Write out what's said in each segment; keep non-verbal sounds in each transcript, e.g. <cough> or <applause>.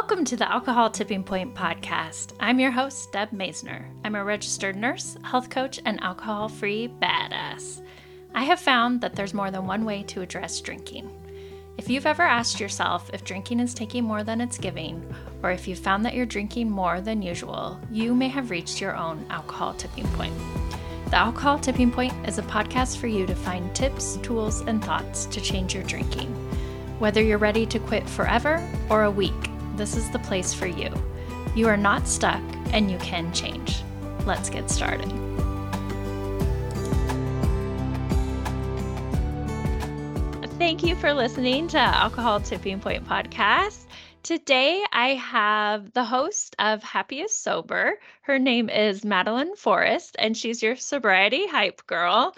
Welcome to the Alcohol Tipping Point podcast. I'm your host, Deb Masner. I'm a registered nurse, health coach, and alcohol free badass. I have found that there's more than one way to address drinking. If you've ever asked yourself if drinking is taking more than it's giving, or if you've found that you're drinking more than usual, you may have reached your own alcohol tipping point. The Alcohol Tipping Point is a podcast for you to find tips, tools, and thoughts to change your drinking. Whether you're ready to quit forever or a week, this is the place for you. You are not stuck and you can change. Let's get started. Thank you for listening to Alcohol Tipping Point Podcast. Today, I have the host of Happiest Sober. Her name is Madeline Forrest, and she's your sobriety hype girl.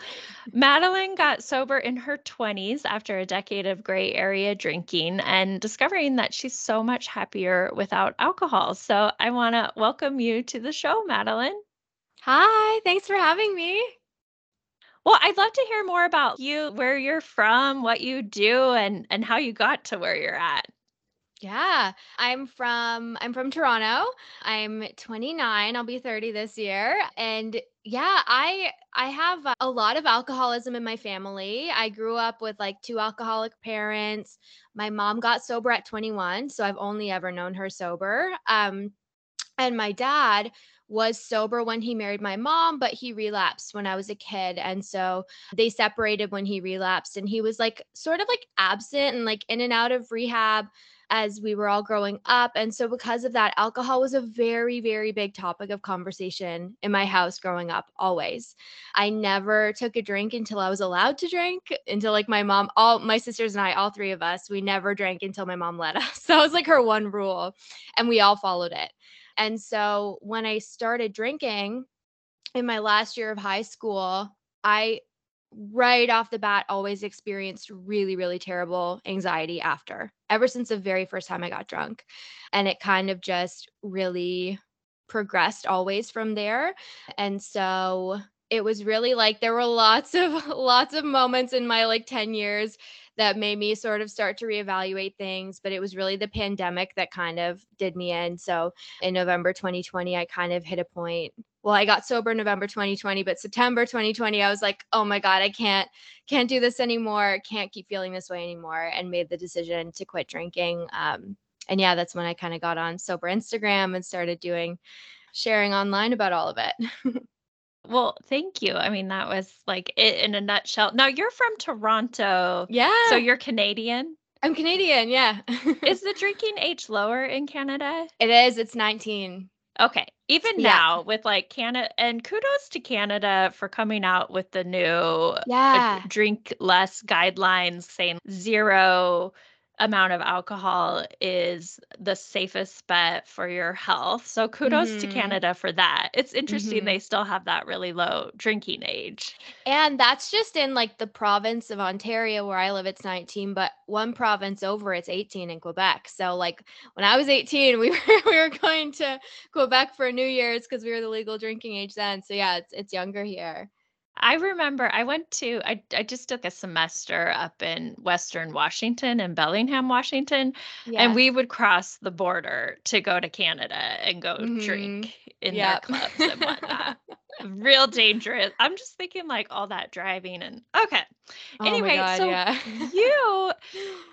Madeline got sober in her 20s after a decade of gray area drinking and discovering that she's so much happier without alcohol. So, I want to welcome you to the show, Madeline. Hi, thanks for having me. Well, I'd love to hear more about you, where you're from, what you do, and and how you got to where you're at. Yeah, I'm from I'm from Toronto. I'm 29. I'll be 30 this year. And yeah, I I have a lot of alcoholism in my family. I grew up with like two alcoholic parents. My mom got sober at 21, so I've only ever known her sober. Um and my dad was sober when he married my mom, but he relapsed when I was a kid. And so they separated when he relapsed. And he was like sort of like absent and like in and out of rehab as we were all growing up. And so, because of that, alcohol was a very, very big topic of conversation in my house growing up, always. I never took a drink until I was allowed to drink, until like my mom, all my sisters and I, all three of us, we never drank until my mom let <laughs> us. That was like her one rule. And we all followed it. And so, when I started drinking in my last year of high school, I right off the bat always experienced really really terrible anxiety after ever since the very first time i got drunk and it kind of just really progressed always from there and so it was really like there were lots of <laughs> lots of moments in my like 10 years that made me sort of start to reevaluate things. But it was really the pandemic that kind of did me in. So in November 2020, I kind of hit a point. Well, I got sober November 2020, but September 2020, I was like, oh my God, I can't, can't do this anymore. Can't keep feeling this way anymore. And made the decision to quit drinking. Um, and yeah, that's when I kind of got on sober Instagram and started doing sharing online about all of it. <laughs> Well, thank you. I mean, that was like it in a nutshell. Now you're from Toronto. Yeah. So you're Canadian? I'm Canadian, yeah. <laughs> Is the drinking age lower in Canada? It is. It's 19. Okay. Even yeah. now with like Canada and kudos to Canada for coming out with the new uh, yeah. drink less guidelines saying zero amount of alcohol is the safest bet for your health. So kudos mm-hmm. to Canada for that. It's interesting mm-hmm. they still have that really low drinking age. And that's just in like the province of Ontario where I live it's 19, but one province over it's 18 in Quebec. So like when I was 18, we <laughs> were we were going to Quebec for New Year's because we were the legal drinking age then. So yeah, it's it's younger here. I remember I went to I I just took a semester up in Western Washington in Bellingham, Washington, yeah. and we would cross the border to go to Canada and go mm-hmm. drink in yep. their clubs and whatnot. <laughs> Real dangerous. I'm just thinking like all that driving and okay. Oh anyway, God, so yeah. you <laughs>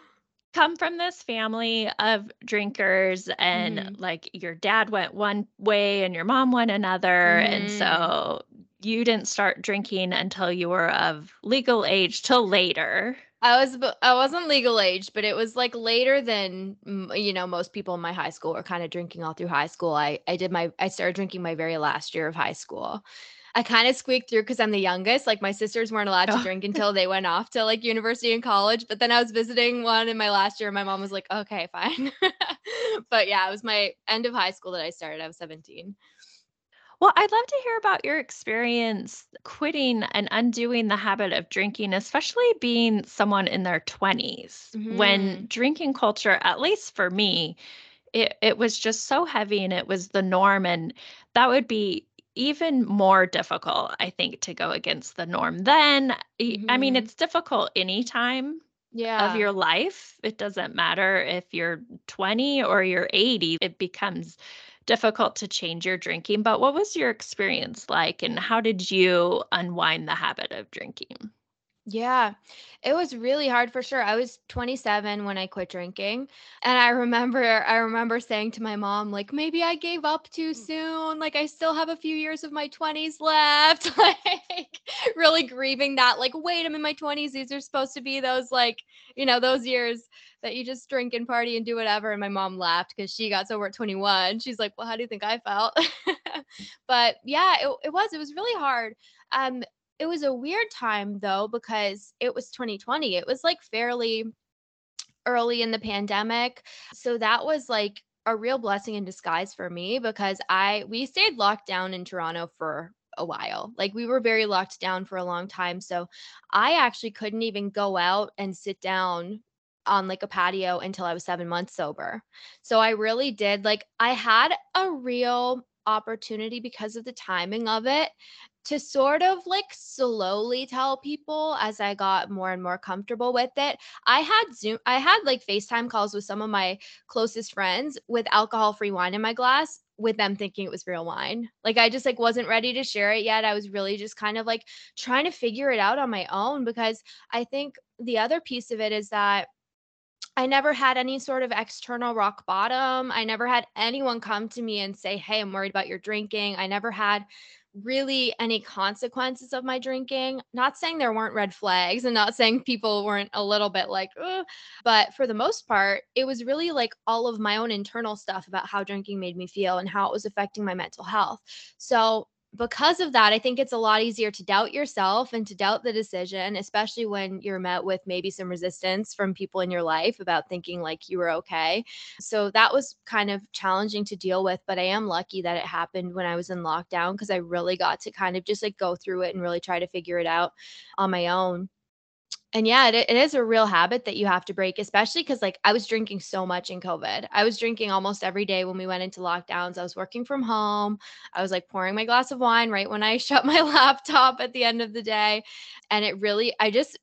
come from this family of drinkers and mm-hmm. like your dad went one way and your mom went another mm-hmm. and so you didn't start drinking until you were of legal age till later. I was I wasn't legal age, but it was like later than you know most people in my high school were kind of drinking all through high school. I I did my I started drinking my very last year of high school. I kind of squeaked through because I'm the youngest. Like my sisters weren't allowed to oh. drink <laughs> until they went off to like university and college. But then I was visiting one in my last year. And my mom was like, "Okay, fine." <laughs> but yeah, it was my end of high school that I started. I was 17. Well, I'd love to hear about your experience quitting and undoing the habit of drinking, especially being someone in their 20s mm-hmm. when drinking culture, at least for me, it, it was just so heavy and it was the norm. And that would be even more difficult, I think, to go against the norm then. Mm-hmm. I mean, mm-hmm. it's difficult anytime yeah. of your life. It doesn't matter if you're 20 or you're 80, it becomes difficult to change your drinking. But what was your experience like and how did you unwind the habit of drinking? Yeah, it was really hard for sure. I was 27 when I quit drinking, and I remember I remember saying to my mom like maybe I gave up too mm. soon, like I still have a few years of my 20s left, <laughs> like really grieving that like wait, I'm in my 20s, these are supposed to be those like, you know, those years that you just drink and party and do whatever and my mom laughed cuz she got sober at 21. She's like, "Well, how do you think I felt?" <laughs> but yeah, it, it was it was really hard. Um it was a weird time though because it was 2020. It was like fairly early in the pandemic. So that was like a real blessing in disguise for me because I we stayed locked down in Toronto for a while. Like we were very locked down for a long time. So I actually couldn't even go out and sit down on like a patio until I was 7 months sober. So I really did like I had a real opportunity because of the timing of it to sort of like slowly tell people as I got more and more comfortable with it. I had Zoom, I had like FaceTime calls with some of my closest friends with alcohol free wine in my glass with them thinking it was real wine. Like I just like wasn't ready to share it yet. I was really just kind of like trying to figure it out on my own because I think the other piece of it is that I never had any sort of external rock bottom. I never had anyone come to me and say, "Hey, I'm worried about your drinking." I never had really any consequences of my drinking. Not saying there weren't red flags and not saying people weren't a little bit like, Ugh. but for the most part, it was really like all of my own internal stuff about how drinking made me feel and how it was affecting my mental health. So because of that, I think it's a lot easier to doubt yourself and to doubt the decision, especially when you're met with maybe some resistance from people in your life about thinking like you were okay. So that was kind of challenging to deal with, but I am lucky that it happened when I was in lockdown because I really got to kind of just like go through it and really try to figure it out on my own and yeah, it, it is a real habit that you have to break, especially because like I was drinking so much in COVID. I was drinking almost every day when we went into lockdowns. I was working from home. I was like pouring my glass of wine right when I <laughs> shut my laptop at the end of the day. And it really, I just,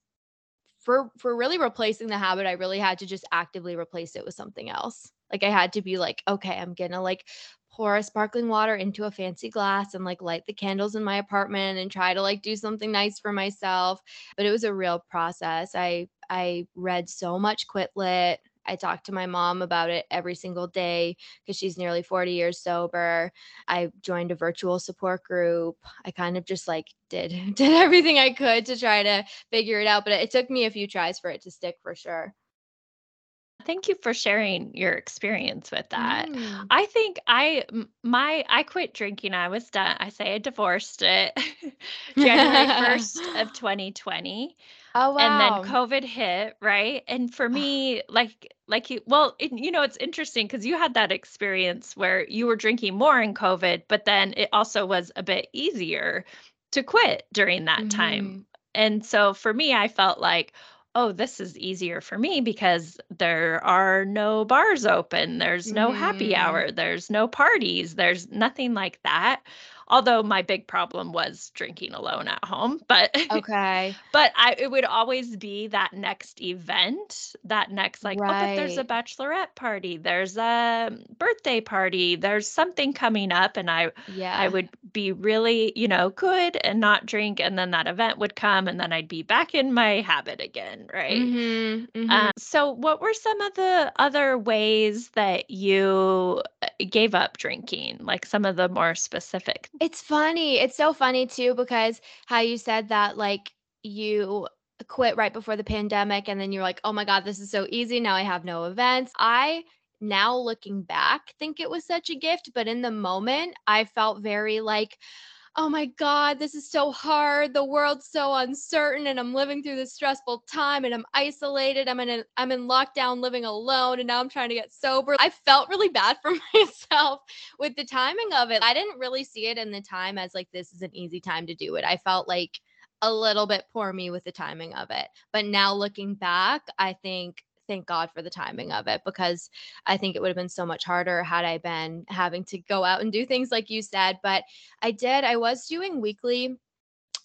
for for really replacing the habit, I really had to just actively replace it with something else. Like I had to be like, okay, I'm gonna like pour a sparkling water into a fancy glass and like light the candles in my apartment and try to like do something nice for myself but it was a real process i i read so much quit lit I talked to my mom about it every single day because she's nearly 40 years sober. I joined a virtual support group. I kind of just like did <laughs> did everything I could to try to figure it out, but it took me a few tries for it to stick for sure. Thank you for sharing your experience with that. Mm. I think I my I quit drinking. I was done. I say I divorced it <laughs> January 1st of <laughs> 2020 Oh, wow. and then. COVID hit, right? And for me, like like you well, it, you know, it's interesting because you had that experience where you were drinking more in COVID, but then it also was a bit easier to quit during that time. Mhm. And so for me, I felt like, oh, this is easier for me because there are no bars open, there's no happy Mhm. hour, there's no parties, there's nothing like that. Although my big problem was drinking alone at home, but Okay. <laughs> but I it would always be that next event, that next like, "Oh, but there's a bachelorette party, there's a birthday party, there's something coming up," and I yeah I would be really, you know, good and not drink, and then that event would come, and then I'd be back in my habit again, right? Mhm. Um, Mhm. so what were some of the other ways that you, uh, gave up drinking? Like, some of the more specific It's funny. It's so funny too because how you said that like you quit right before the pandemic and then you're like, "Oh my god, this is so easy. Now I have no events." I now looking back think it was such a gift, but in the moment I felt very like oh my God, this is so hard. The world's so uncertain and I'm living through this stressful time and I'm isolated. I'm in a, I'm in lockdown living alone and now I'm trying to get sober. I felt really bad <laughs> for myself with the timing of it. I didn't really see it in the time as like this is an easy time to do it. I felt like a little bit poor me with the timing of it. But now looking back, I think thank God for the timing of it because I think it would have been so much harder had I been having to go out and do things like you said. But I did. I was doing weekly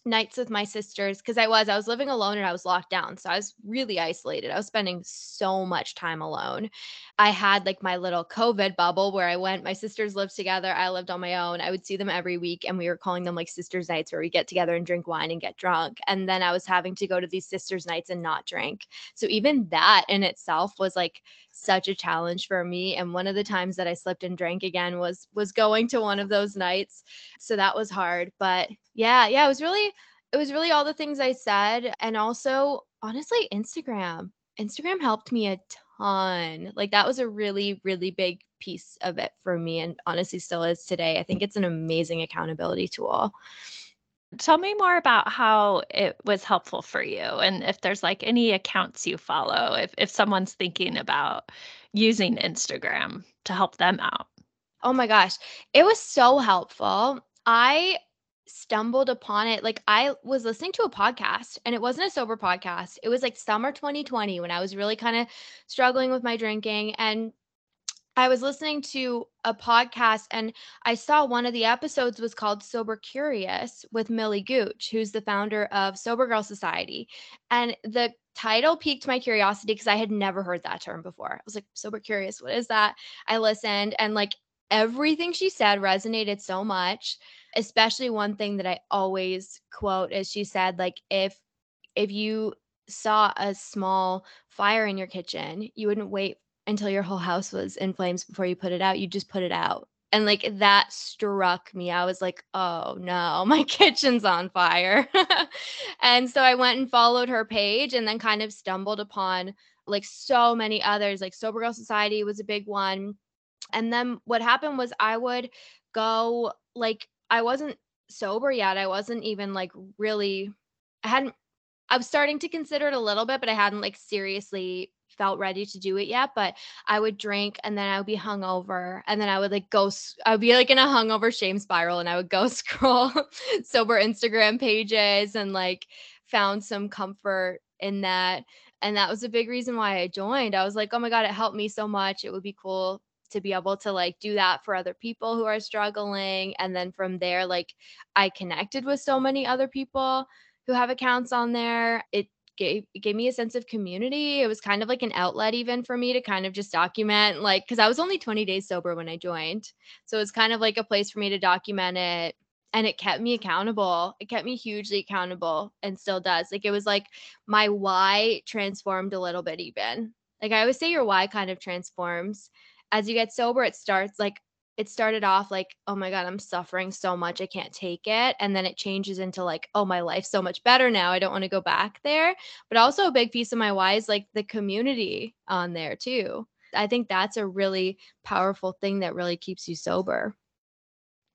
nights with my sisters because I was I was living alone and I was locked down. So I was really isolated. I was spending so much time alone. I had like my little COVID bubble where I went my sisters lived together, I lived on my own. I would see them every week and we were calling them like sisters nights where we get together and drink wine and get drunk. And then I was having to go to these sisters nights and not drink. So even that in itself was like such a challenge for me and one of the times that I slipped and drank again was was going to one of those nights. So that was hard, but yeah, yeah, it was really it was really all the things I said and also honestly Instagram. Instagram helped me a ton. Like that was a really really big piece of it for me and honestly still is today. I think it's an amazing accountability tool. Tell me more about how it was helpful for you and if there's like any accounts you follow if if someone's thinking about using Instagram to help them out. Oh my gosh, it was so helpful. I stumbled upon it. Like I was listening to a podcast and it wasn't a sober podcast. It was like summer 2020 when I was really kind of struggling with my drinking and I was listening to a podcast and I saw one of the episodes was called Sober Curious with Millie Gooch, who's the founder of Sober Girl Society. And the title piqued my curiosity because I had never heard that term before. I was like, Sober Curious, what is that? I listened and like everything she said resonated so much especially one thing that I always quote is she said like if if you saw a small fire in your kitchen, you wouldn't wait until your whole house was in flames before you put it out. You just put it out. And like that struck me. I was like, oh no, <laughs> my kitchen's on fire. <laughs> and so I went and followed her page and then kind of stumbled upon like so many others. Like Sober Girl Society was a big one. And then what happened was I would go like I wasn't sober yet. I wasn't even like really I hadn't I was starting to consider it a little bit, but I hadn't like seriously felt ready to do it yet. But I would drink and then I would be hungover and then I would like go, I would be like in a hungover shame spiral and I would go <laughs> scroll sober Instagram pages and like found some comfort in that. And that was a big reason why I joined. I was like, oh my God, it helped me so much. It would be cool to be able to like do that for other people who are struggling and then from there like i connected with so many other people who have accounts on there. It gave it gave me a sense of community. It was kind of like an outlet even for me to kind of just document like because i was only 20 days sober when i joined. So it's kind of like a place for me to document it and it kept me accountable. It kept me hugely accountable and still does. Like it was like my why transformed a little bit even. Like i always say your why kind of transforms as you get sober, it starts like it started off like, oh my God, I'm suffering so much. I can't take it. And then it changes into like, oh, my life's so much better now. I don't want to go back there. But also, a big piece of my why is like the community on there too. I think that's a really powerful thing that really keeps you sober.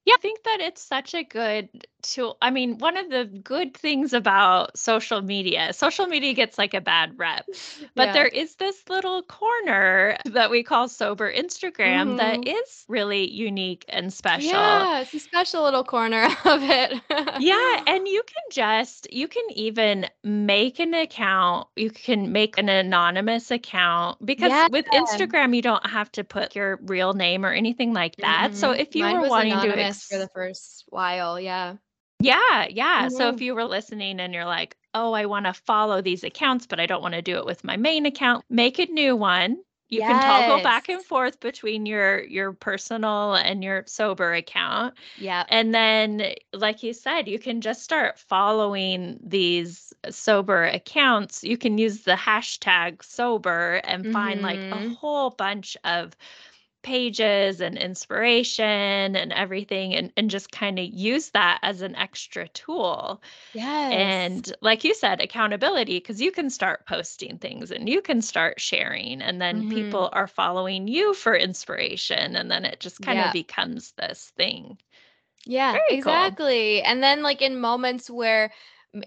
Yeah, I think that it's such a good tool. I mean, one of the good things about social media, social media gets like a bad rep, <laughs> but Yeah. there is this little corner that we call sober Instagram that Mhm. is really unique and special. Yeah, it's a special little corner <laughs> of it. Yeah, <laughs> and you can just you can even make an account. You can make an anonymous account because Yeah. with Instagram you don't have to put your real name or anything like that. So Mhm. if you Mine were wanting to for the first while. Yeah. Yeah, yeah. So if Mhm. you were listening and you're like, "Oh, I want to follow these accounts, but I don't want to do it with my main account," make a new one. You can toggle back and forth between your your personal and your sober account. Yeah. And then, like you said, you can just start following these sober accounts. You can use the hashtag sober and find like a Mhm. whole bunch of pages and inspiration and everything and, and just kind of use that as an extra tool. Yes. And like you said, accountability, because you can start posting things and you can start sharing, and then Mhm. people are following you for inspiration. And then it just kind of Yeah. becomes this thing. Yeah, Very cool. exactly. And then like in moments where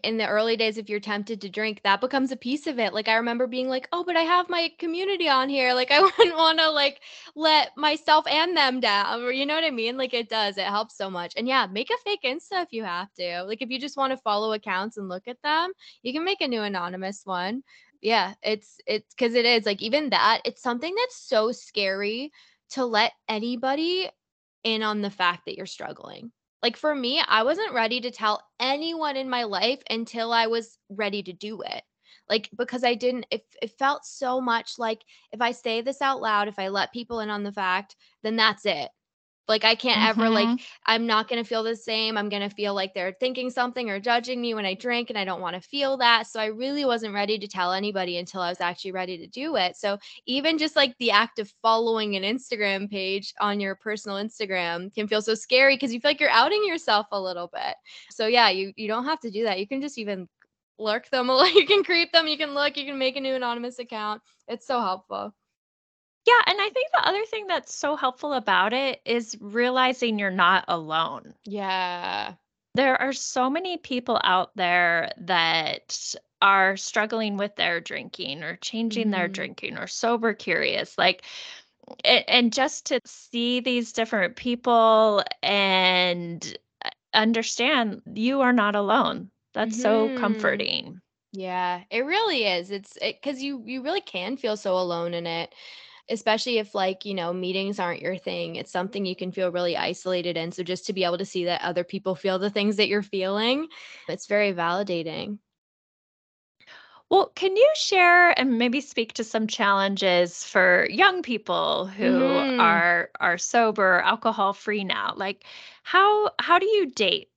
in the early days if you're tempted to drink, that becomes a piece of it. Like I remember being like, "Oh, but I have my community on here. Like I <laughs> wouldn't want to like let myself and them down." Or you know what I mean? Like it does. It helps so much. And yeah, make a fake Insta if you have to. Like if you just want to follow accounts and look at them, you can make a new anonymous one. Yeah, it's it's cuz it is like even that, it's something that's so scary to let anybody in on the fact that you're struggling. Like for me, I wasn't ready to tell anyone in my life until I was ready to do it. Like because I didn't it, it felt so much like if I say this out loud, if I let people in on the fact, then that's it. Like I can't mm-hmm. ever like mm-hmm. I'm not going to feel the same. I'm going to feel like they're thinking something or judging me when I drink and I don't want to feel that. So I really wasn't ready to tell anybody until I was actually ready to do it. So even just like the act of following an Instagram page on your personal Instagram can feel so scary because you feel like you're outing yourself a little bit. So yeah, you you don't have to do that. You can just even lurk them <laughs> you can creep them, you can look, you can make a new anonymous account. It's so helpful. Yeah, and I think the other thing that's so helpful about it is realizing you're not alone. Yeah. There are so many people out there that are struggling with their drinking or changing their mm-hmm. drinking or sober curious. Like, and just to see these different people and uh, understand you are not alone. That's so mm-hmm. comforting. Yeah, it really is. It's it because you you really can feel so alone in it especially if like you know meetings aren't your thing it's something you can feel really isolated in so just to be able to see that other people feel the things that you're feeling it's very validating well, can you share and maybe speak to some challenges for young people who mm-hmm. are are sober, alcohol free now? Like how how do you date?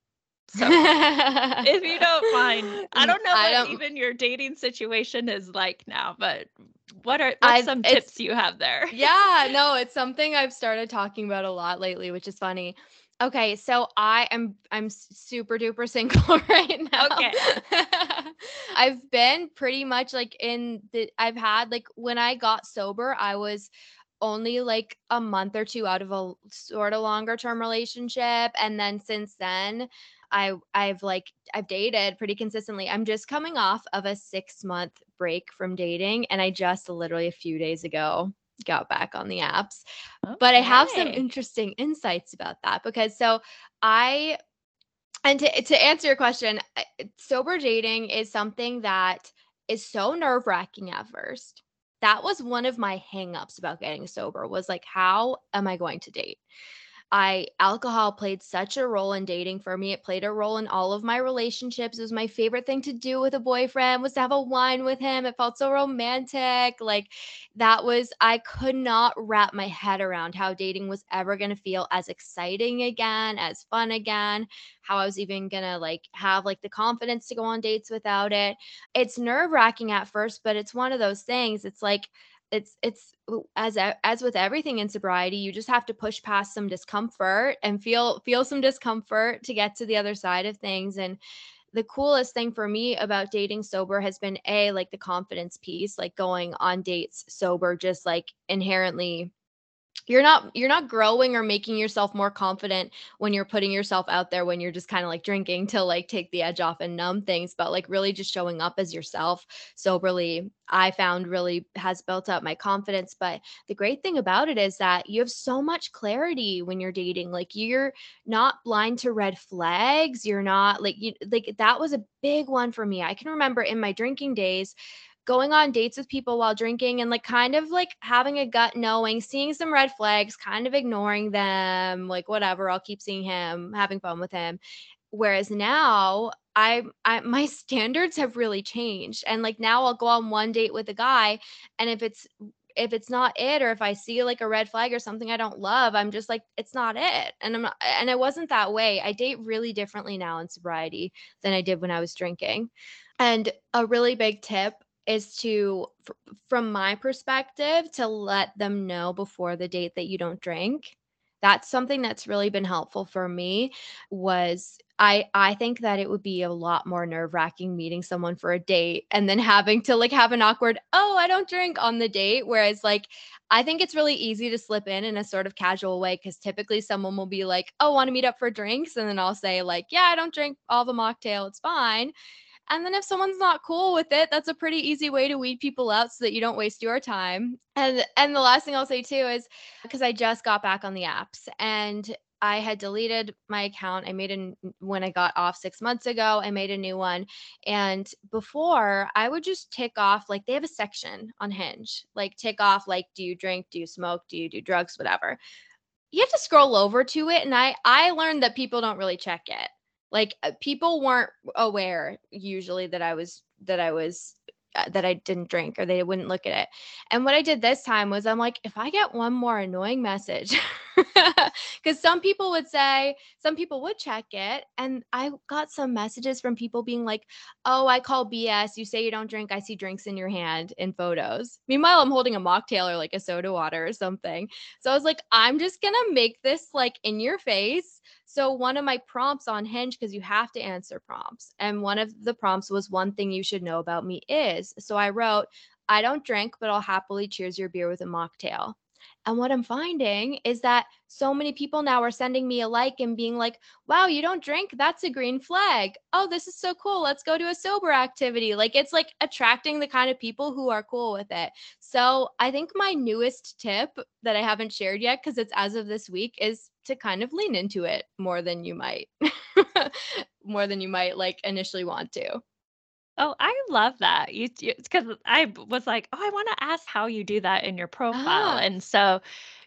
So <laughs> if you don't mind, I <laughs> don't know I what don't... even your dating situation is like now, but what are some tips you have there? <laughs> yeah, no, it's something I've started talking about a lot lately, which is funny. Okay, so I am I'm super duper single <laughs> right now. Okay. <laughs> I've been pretty much like in the I've had like when I got sober, I was only like a month or two out of a sort of longer term relationship and then since then I I've like I've dated pretty consistently. I'm just coming off of a 6 month break from dating and I just literally a few days ago got back on the apps. Okay. But I have some interesting insights about that because so I and to to answer your question, sober dating is something that is so nerve-wracking at first. That was one of my hangups about getting sober was like how am I going to date? I alcohol played such a role in dating for me. It played a role in all of my relationships. It was my favorite thing to do with a boyfriend was to have a wine with him. It felt so romantic. Like that was I could not wrap my head around how dating was ever going to feel as exciting again, as fun again, how I was even going to like have like the confidence to go on dates without it. It's nerve-wracking at first, but it's one of those things. It's like it's it's as as with everything in sobriety you just have to push past some discomfort and feel feel some discomfort to get to the other side of things and the coolest thing for me about dating sober has been a like the confidence piece like going on dates sober just like inherently you're not you're not growing or making yourself more confident when you're putting yourself out there when you're just kind of like drinking to like take the edge off and numb things but like really just showing up as yourself. Soberly i found really has built up my confidence but the great thing about it is that you have so much clarity when you're dating like you're not blind to red flags you're not like you like that was a big one for me. I can remember in my drinking days going on dates with people while drinking and like kind of like having a gut knowing, seeing some red flags, kind of ignoring them, like whatever, I'll keep seeing him, having fun with him. Whereas now I, I <laughs> my standards have really changed. And like now I'll go on one date with a guy and if it's if it's not it or if I see like a red flag or something I don't love, I'm just like it's not it. And I'm not, and I wasn't that way. I date really differently now in sobriety than I did when I was drinking. And a really big tip is to from my perspective to let them know before the date that you don't drink. That's something that's really been helpful for me was I I think that it would be a lot more nerve-wracking meeting someone for a date and then having to like have an awkward oh I don't drink on the date whereas like I think it's really easy to slip in in a sort of casual way cuz typically someone will be like oh want to meet up for drinks? And then I'll say like yeah I don't drink all the mocktail it's fine and then if someone's not cool with it, that's a pretty easy way to weed people out so that you don't waste your time. And and the last thing I'll say too is because I just got back on the apps and I had deleted my account. I made a when I got off 6 months ago, I made a new one. And before, I would just tick off like they have a section on Hinge. Like tick off like do you drink, do you smoke, do you do drugs, whatever you have to scroll over to it and I I learned that people don't really check it. Like uh, people weren't aware usually that I was that I was uh, that I didn't drink or they wouldn't look at it. And what I did this time was I'm like, if I get one more annoying message, <laughs> <laughs> because some people would say, some people would check it. And I got some messages from people being like, oh, I call BS. You say you don't drink. I see drinks in your hand in photos. Meanwhile, I'm holding a mocktail or like a soda water or something. So I was like, I'm just going to make this like in your face so one of my prompts on Hinge, because you have to answer prompts, and one of the prompts was one thing you should know about me is. So I wrote, I don't drink, but I'll happily cheers your beer with a mocktail. And what I'm finding is that so many people now are sending me a like and being like, wow, you don't drink? That's a green flag. Oh, this is so cool. Let's go to a sober activity. Like it's like attracting the kind of people who are cool with it. So I think my newest tip that I haven't shared yet, because it's as of this week, is to kind of lean into it more than you might, <laughs> more than you might like initially want to. Oh, I love that. You because I was like, "Oh, I wanna ask how you do that in your profile." Ah. And so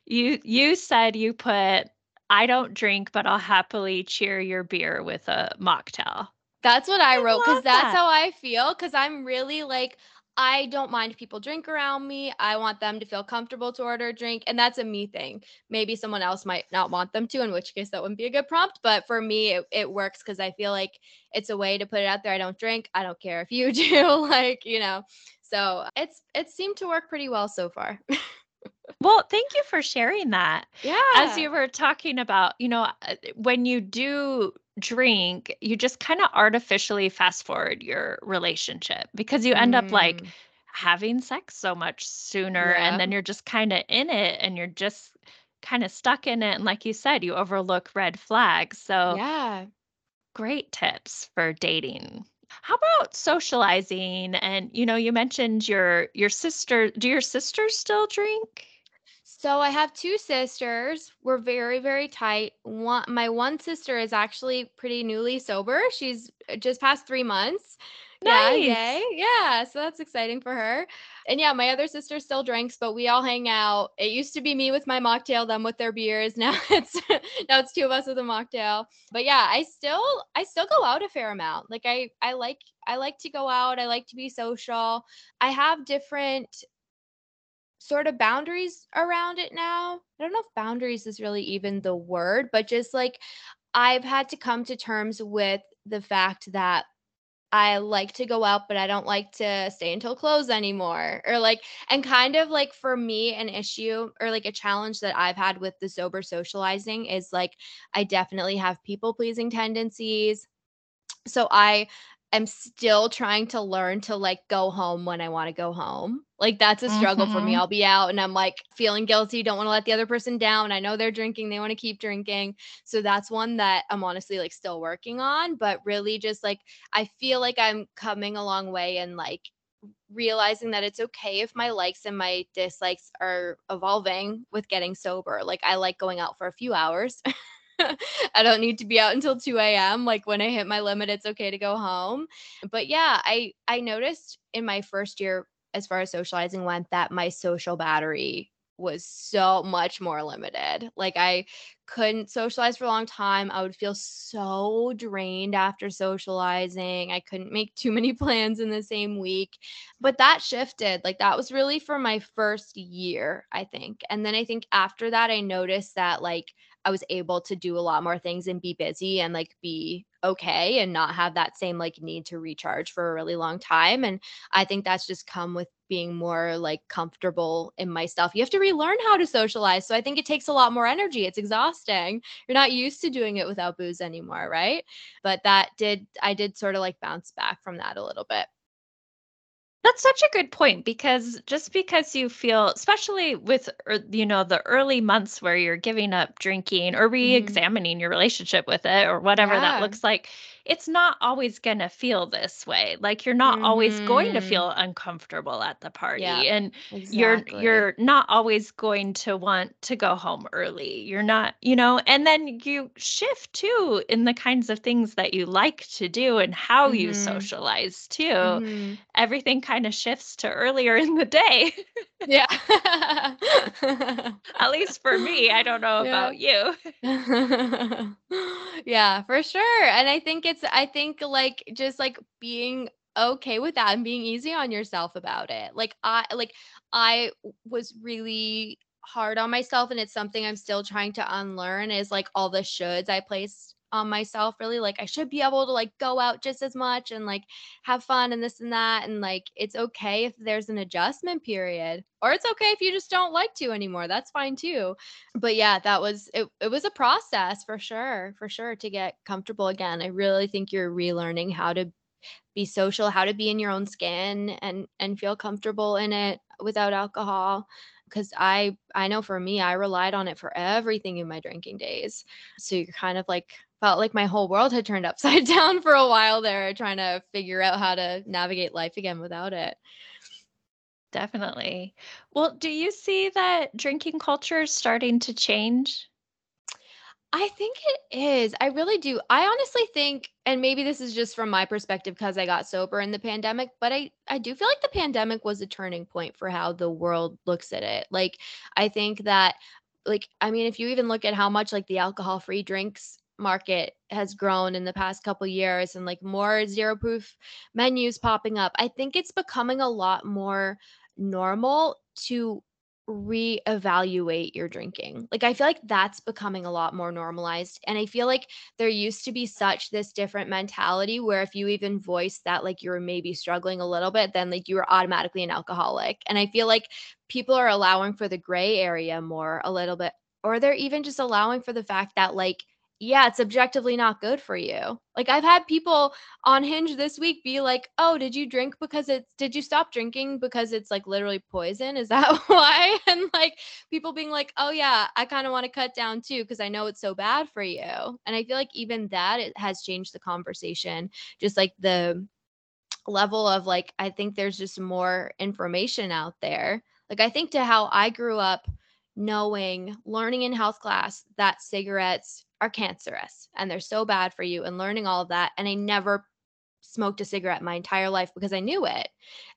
you you said you put, "I don't drink, but I'll happily cheer your beer with a mocktail." That's what I I wrote because that's that. how I feel. Because I'm really like, I don't mind people drink around me. I want them to feel comfortable to order a drink. And that's a me thing. Maybe someone else might not want them to, in which case that wouldn't be a good prompt. But for me, it, it works because I feel like it's a way to put it out there. I don't drink. I don't care if you <laughs> do. like, you know. So it's it seemed to work pretty well so far. <laughs> Well, thank you for sharing that. Yeah. As you were talking about, you know, uh, when you do drink, you just kind of artificially fast forward your relationship because you end up like Mm, having sex so much sooner and then you're just kind of in it and you're just kind of stuck in it and like you said, you overlook red flags. So, Yeah. great tips for dating. How about socializing and you know, you mentioned your your sister, do your sisters still drink? So I have 2 sisters. We're very, very tight. One my one sister is actually pretty newly sober. She's uh, just past 3 months. Yeah, yay. Yeah, so that's exciting for her. And yeah, my other sister still drinks, but we all hang out. It used to be me with my mocktail, them with their beers. <laughs> Now it's now it's 2 of us with a mocktail. But yeah, I still I still go out a fair amount. Like I I like I like to go out. I like to be social. I have different sort of boundaries around it now. I don't know if boundaries is really even the word, but just like I've had to come to terms with the fact that I like to go out, but I don't like to stay until close anymore. Or like, and kind of like for me, an issue or like a challenge that I've had with the sober socializing is like, I definitely have people pleasing tendencies so I am still trying to learn to like go home when I want to go home. Like that's a struggle for me. Mhm. I'll be out and I'm like feeling guilty, don't want to let the other person down. I know they're drinking, they want to keep drinking. So that's one that I'm honestly like still working on, but really just like I feel like I'm coming a long way and like realizing that it's okay if my likes and my dislikes are evolving with getting sober. Like I like going out for a few hours. <laughs> <laughs> I don't need to be out until 2 AM. Like when I hit my limit, it's okay to go home. But yeah, I I noticed in my first year as far as socializing went that my social battery was so much more limited. Like I couldn't socialize for a long time. I would feel so drained after socializing. I couldn't make too many <laughs> plans in the same week. But that shifted. Like that was really for my first year, I think. And then I think after that I noticed that like I was able to do a lot more things and be busy and like be okay and not have that same like need to recharge for a really long time. And I think that's just come with being more like comfortable in myself. You have to relearn how to socialize. So I think it takes a lot more energy. It's exhausting. You're not used to doing it without booze anymore, right? But that did, I did sort of like bounce back from that a little bit. That's such a good point because just because you feel, especially with, you know, the early months where you're giving up drinking or hmm re-examining your relationship with it or whatever that looks like, it's not always going to feel this way. Like you're not always going to feel uncomfortable at the Yeah. party and you're you're not always going to want to go home early. You're not, you know, and then you shift too in the kinds of things that you like to do and how you hmm socialize too hmm everything kind of shifts to earlier in the day. Yeah. <laughs> At least for me. I don't know <laughs> Yeah. about you. <laughs> yeah, for sure. And I think it's I think like just like being okay with that and being easy on yourself about it. Like I like I was really hard on myself and it's something I'm still trying to unlearn is like all the shoulds I placed on myself really like I should be able to like go out just as much and like have fun and this and that and like it's okay if there's an adjustment period or it's okay if you just don't like to anymore. That's fine too but yeah, that was it it was a process for sure, for sure to get comfortable again. I really think you're relearning how to be social, how to be in your own skin and and feel comfortable in it without alcohol because I I know for me, I relied on it for everything in my drinking days. So you're kind of like felt like my whole world had turned upside <laughs> down for a while there trying to figure out how to navigate life again without it. Definitely. Well, do you see that drinking culture is starting to change? I think it is. I really do. I honestly think, and maybe this is just from my perspective because I got sober in the pandemic, but I I do feel like the pandemic was a turning point for how the world looks at it. Like I think that like I mean if you even look at how much like the alcohol-free drinks market has grown in the past couple years and like more zero proof menus popping up, I think it's becoming a lot more normal to reevaluate your drinking. Like I feel like that's becoming a lot more normalized and I feel like there used to be such this different mentality where if you even voice that like you're maybe struggling a little bit then like you were automatically an alcoholic. And I feel like people are allowing for the gray area more a little bit or they're even just allowing for the fact that like yeah, it's objectively not good for you. Like I've had people on Hinge this week be like, "Oh, did you drink because it's did you stop drinking because it's like literally poison? Is that <laughs> why?" And like people being like, "Oh yeah, I kind of want to cut down too because I know it's so bad for you." And I feel like even that it has changed the conversation. Just like the level of like I think there's just more information out there. Like I think to how I grew up knowing, learning in health class that cigarettes are cancerous and they're so bad for you and learning all of that and I never smoked a cigarette my entire life because I knew it.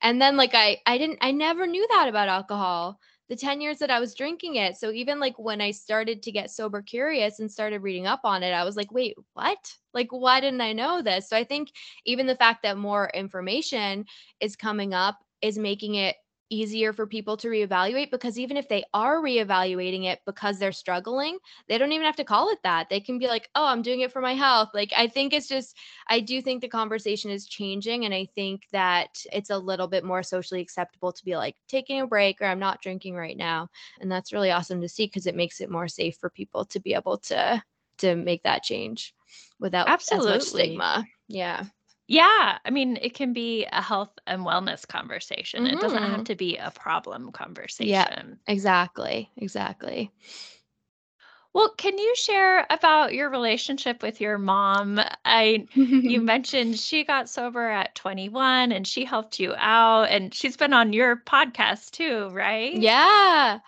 And then like I I didn't I never knew that about alcohol the 10 years that I was drinking it. So even like when I started to get sober curious and started reading up on it, I was like, wait, what? Like, why didn't I know this? So I think even the fact that more information is coming up is making it easier for people to reevaluate because even if they are reevaluating it because they're struggling, they don't even have to call it that. They can be like, "Oh, I'm doing it for my health." Like I think it's just I do think the conversation is changing and I think that it's a little bit more socially acceptable to be like taking a break or I'm not drinking right now. And that's really awesome to see because it makes it more safe for people to be able to to make that change without Absolutely. stigma. Yeah. Yeah, I mean, it can be a health and wellness conversation. It doesn't have Mhm. to be a problem conversation. Yeah, exactly. Exactly. Well, can you share about your relationship with your mom? I you <laughs> mentioned she got sober at 21 and she helped you out and she's been on your podcast too, right? Yeah.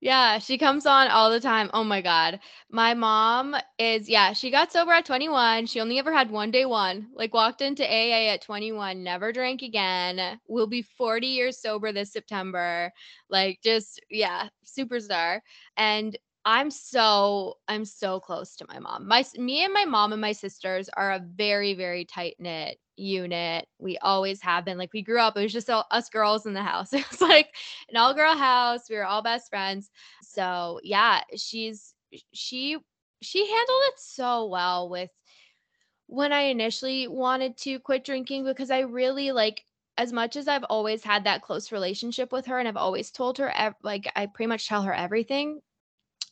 Yeah, she comes on all the time. Oh my god. My mom is yeah, she got sober at 21. She only ever had one day one. Like walked into AA at 21, never drank again. Will be 40 years sober this September. Like just yeah, superstar. And I'm so I'm so close to my mom. My me and my mom and my sisters are a very very tight knit unit. We always have been. Like we grew up, it was just all, us girls in the house. <laughs> It was like an all girl house. We were all best friends. So yeah, she's she she handled it so well with when I initially wanted to quit drinking because I really like as much as I've always had that close relationship with her and I've always told her like I pretty much tell her everything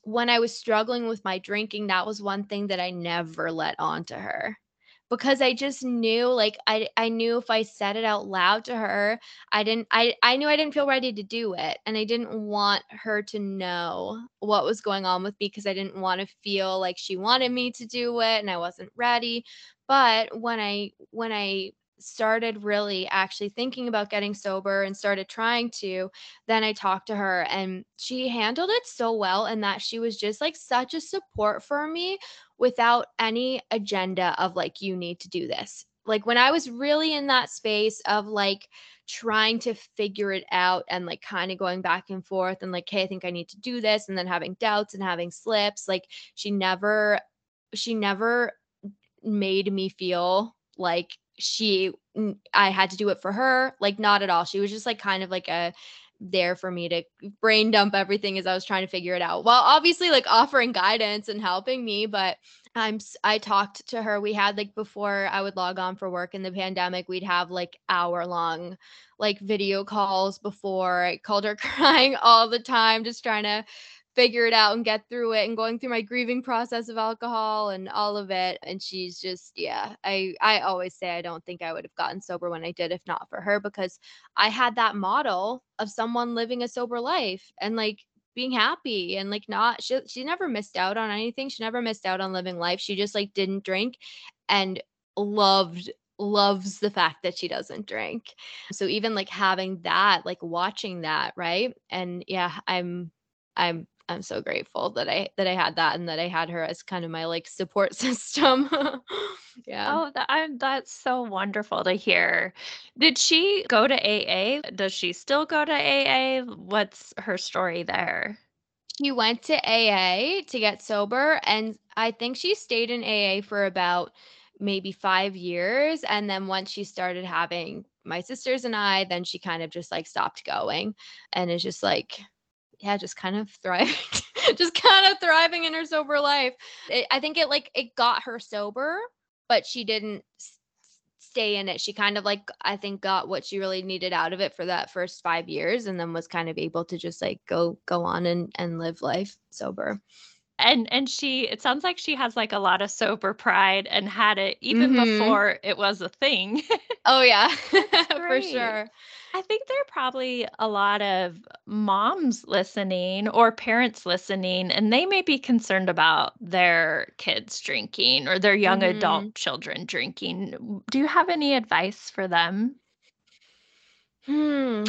when I was struggling with my drinking that was one thing that I never let on to her because I just knew like I I knew if I said it out loud to her, I didn't I I knew I didn't feel ready to do it and I didn't want her to know what was going on with me because I didn't want to feel like she wanted me to do it and I wasn't ready. But when I when I started really actually thinking about getting sober and started trying to, then I talked to her and she handled it so well and that she was just like such a support for me without any agenda of like you need to do this. Like when I was really in that space of like trying to figure it out and like kind of going back and forth and like, hey, I think I need to do this, and then having doubts and having slips, like she never, she never made me feel like she I had to do it for her. Like not at all. She was just like kind of like a there for me to brain dump everything as I was trying to figure it out. While obviously like offering guidance and helping me, but I'm I talked to her. We had like before I would log on for work in the pandemic, we'd have like hour long like video calls before. I called her <laughs> crying all the time just trying to figure it out and get through it and going through my grieving process of alcohol and all of it and she's just yeah i i always say i don't think i would have gotten sober when i did if not for her because i had that model of someone living a sober life and like being happy and like not she, she never missed out on anything. She never missed out on living life. She just like didn't drink and loved loves the fact that she doesn't drink. So even like having that like watching that right? And yeah i'm i'm I'm so grateful that I that I had that and that I had her as kind of my like support <laughs> system. yeah. Oh, that, I, that's so wonderful to hear. Did she go to AA? Does she still go to AA? What's her story there? She went to AA to get sober and I think she stayed in AA for about maybe 5 years and then once she started having my sisters and I, then she kind of just like stopped going and it's just like yeah, just kind of thriving, <laughs> just kind of thriving in her sober life. It, I think it like it got her sober, but she didn't stay in it. She kind of like I think got what she really needed out of it for that first 5 years and then was kind of able to just like go go on and and live life sober and and she it sounds like she has like a lot of sober pride and had it even mm-hmm. before it was a thing oh yeah <laughs> for sure i think there are probably a lot of moms listening or parents listening and they may be concerned about their kids drinking or their young mm-hmm. adult children drinking. Do you have any advice for them? Hmm.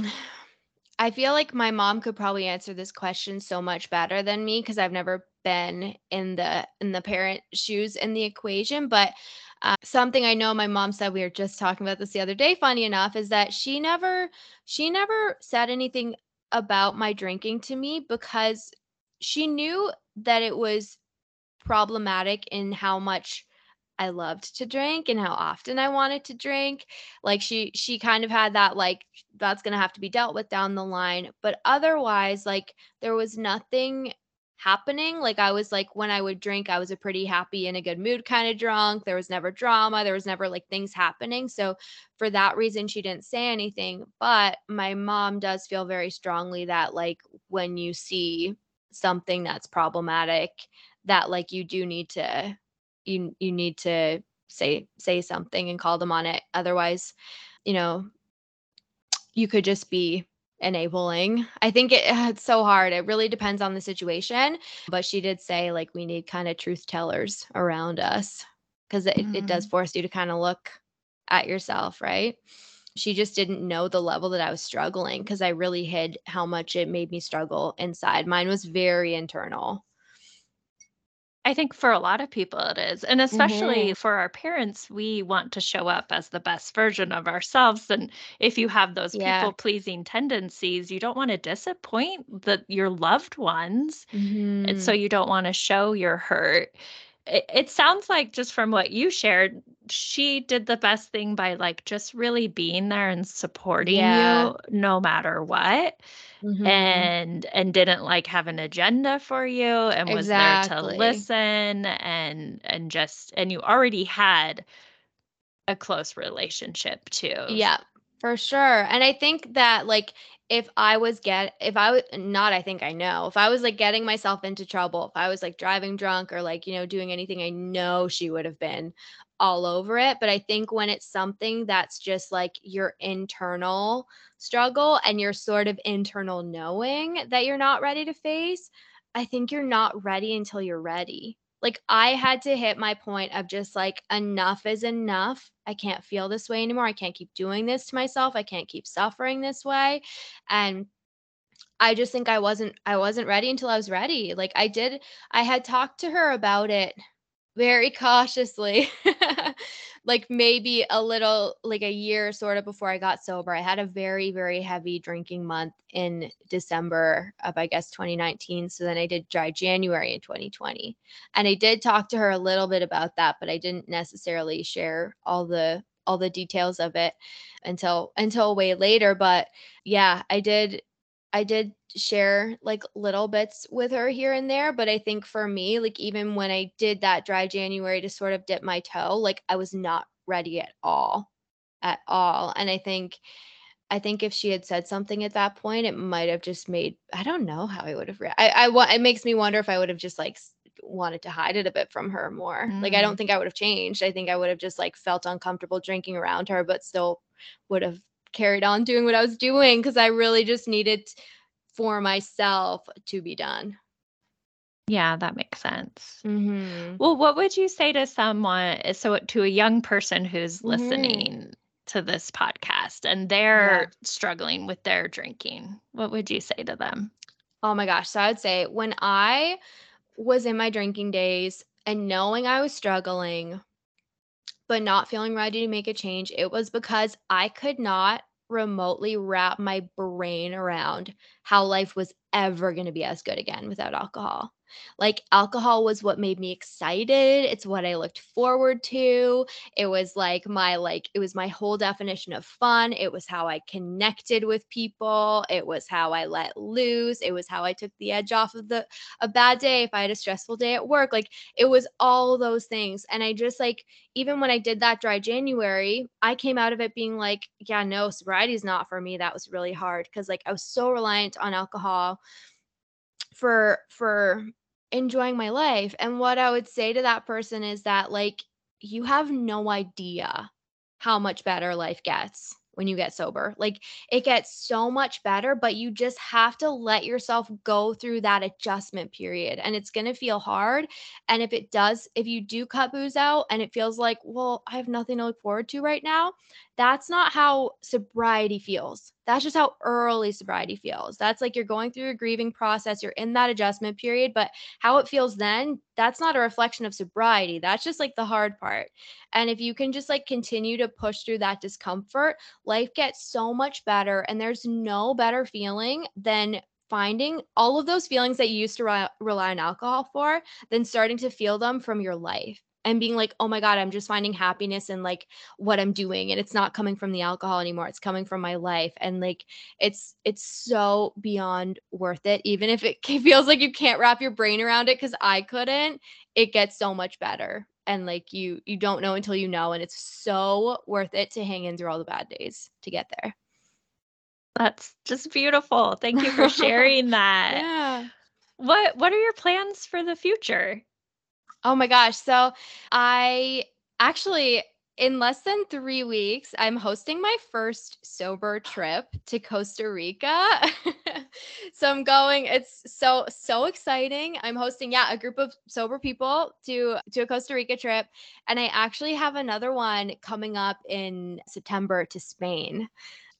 I feel like my mom could probably answer this question so much better than me because I've never been in the in the parent shoes in the equation but uh, something i know my mom said we were just talking about this the other day funny enough is that she never she never said anything about my drinking to me because she knew that it was problematic in how much I loved to drink and how often I wanted to drink. Like she she kind of had that like that's going to have to be dealt with down the line, but otherwise like there was nothing happening. Like I was like when I would drink, I was a pretty happy in a good mood kind of drunk. There was never drama. There was never like things happening. So for that reason she didn't say anything, but my mom does feel very strongly that like when you see something that's problematic that like you do need to you you need to say say something and call them on it. Otherwise, you know, you could just be enabling. I think it, it's so hard. It really depends on the situation. But she did say, like, we need kind of truth tellers around us because it, mm-hmm. it does mm-hmm. force you to kind of look at yourself, right? She just didn't know the level that I was struggling because I really hid how much it made me struggle inside. Mine was very internal. I think for a lot of people it is. And especially mm-hmm. for our parents, we want to show up as the best version of ourselves. And if you have those yeah. people pleasing tendencies, you don't want to disappoint the your loved ones. Mm-hmm. And so mm-hmm. you don't want to show your hurt. It, it sounds like just from what you shared, she did the best thing by like just really being there and supporting yeah. you no matter what. Mm-hmm. and and didn't like have an agenda for you and was there to listen and and just and you already had a close relationship too. Yeah, for sure. And I think that like if I was get if I not I think I know. If I was like getting myself into trouble, if I was like driving drunk or like, you know, doing anything, I know she would have been all over it. But I think when it's something that's just like your internal struggle and your sort of internal knowing that you're not ready to face, I think you're not ready until you're ready. Like I had to hit my point of just like enough is enough. I can't feel this way anymore. I can't keep doing this to myself. I can't keep suffering this way. And I just think I wasn't I wasn't ready until I was ready. Like I did I had talked to her about it very cautiously. <laughs> like maybe a little like a year sort of before I got sober. I had a very very heavy drinking month in December of I guess 2019. So then I did dry January in 2020. And I did talk to her a little bit about that, but I didn't necessarily share all the all the details of it until until way later, but yeah, I did I did share like little bits with her here and there, but I think for me, like even when I did that dry January to sort of dip my toe, like I was not ready at all. At all. And I think I think if she had said something at that point, it might have just made I don't know how I would have re- I I it makes me wonder if I would have just like wanted to hide it a bit from her more. Mm. Like I don't mm. think I would have changed. I think I would have just like felt uncomfortable drinking around her, but still would have carried on doing what I was doing because I really just needed for myself to be done. Yeah, that makes sense. Mm-hmm. Well, what would you say to someone, so to a young person who's mm-hmm. listening mm-hmm. to this podcast and they're yeah. struggling with their drinking? What would you say to them? Oh my gosh. So I would say when I was in my drinking days and knowing I was struggling, but not feeling ready to make a change, it was because I could not remotely wrap my brain around how life was ever going to be as good again without alcohol. Like alcohol was what made me excited. It's what I looked forward to. It was like my like it was my whole definition of fun. It was how I connected with people. It was how I let loose. It was how I took the edge off of the a bad day if I had a stressful day at work. Like it was all those things. And I just like even when I did that dry January, I came out of it being like, yeah, no, sobriety is not for me. That was really hard because like I was so reliant on alcohol for for enjoying my life. And what I would say to that person is that, like, you have no idea how much better life gets when you get sober. Like it gets so much better, but you just have to let yourself go through that adjustment period. And it's going to feel hard. And if it does, if you do cut booze out and it feels like, well, I have nothing to look forward to right now, that's not how sobriety feels. That's just how early sobriety feels. That's like you're going through a grieving process, you're in that adjustment period, but how it feels then, that's not a reflection of sobriety. That's just like the hard part. And if you can just like continue to push through that discomfort, life gets so much better. And there's no better feeling than finding all of those feelings that you used to re- rely on alcohol for, then starting to feel them from your life and being like, oh my God, I'm just finding happiness in like what I'm doing. And it's not coming from the alcohol anymore. It's coming from my life. And like it's it's so beyond worth it. Even if it <laughs> feels like you can't wrap your brain around it, because I couldn't, it gets so much better. And like you you don't know until you know. And it's so worth it to hang in through all the bad days to get there. That's just beautiful. Thank you for <laughs> sharing that. yeah. What what are your plans for the future? Oh my gosh. So I actually, in less than three weeks, I'm hosting my first sober trip to Costa Rica. <laughs> so I'm going, it's so, so exciting. I'm hosting, yeah, a group of sober people to, to a Costa Rica trip. And I actually have another one coming up in September to Spain.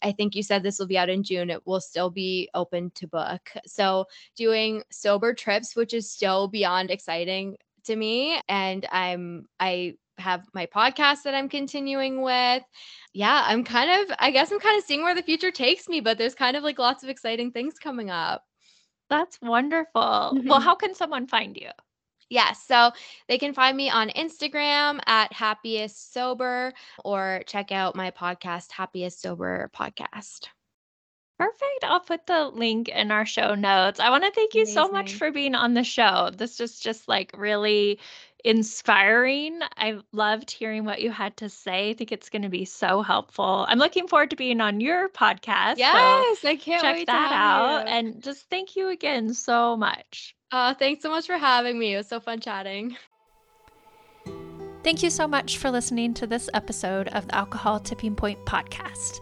I think you said this will be out in June. It will still be open to book. So, doing sober trips, which is still beyond exciting to me and I'm I have my podcast that I'm continuing with. Yeah, I'm kind of I guess I'm kind of seeing where the future takes me, but there's kind of like lots of exciting things coming up. That's wonderful. Mm-hmm. Well, how can someone find you? Yes. So they can find me on Instagram at happiest sober or check out my podcast, Happiest Sober Podcast. Perfect. I'll put the link in our show notes. I want to thank you so much for being on the show. This is just like really inspiring. I loved hearing what you had to say. I think it's going to be so helpful. I'm looking forward to being on your podcast. Yes, I can't check that out. You. And just thank you again so much. Uh, thanks so much for having me. It was so fun chatting. Thank you so much for listening to this episode of the Alcohol Tipping Point podcast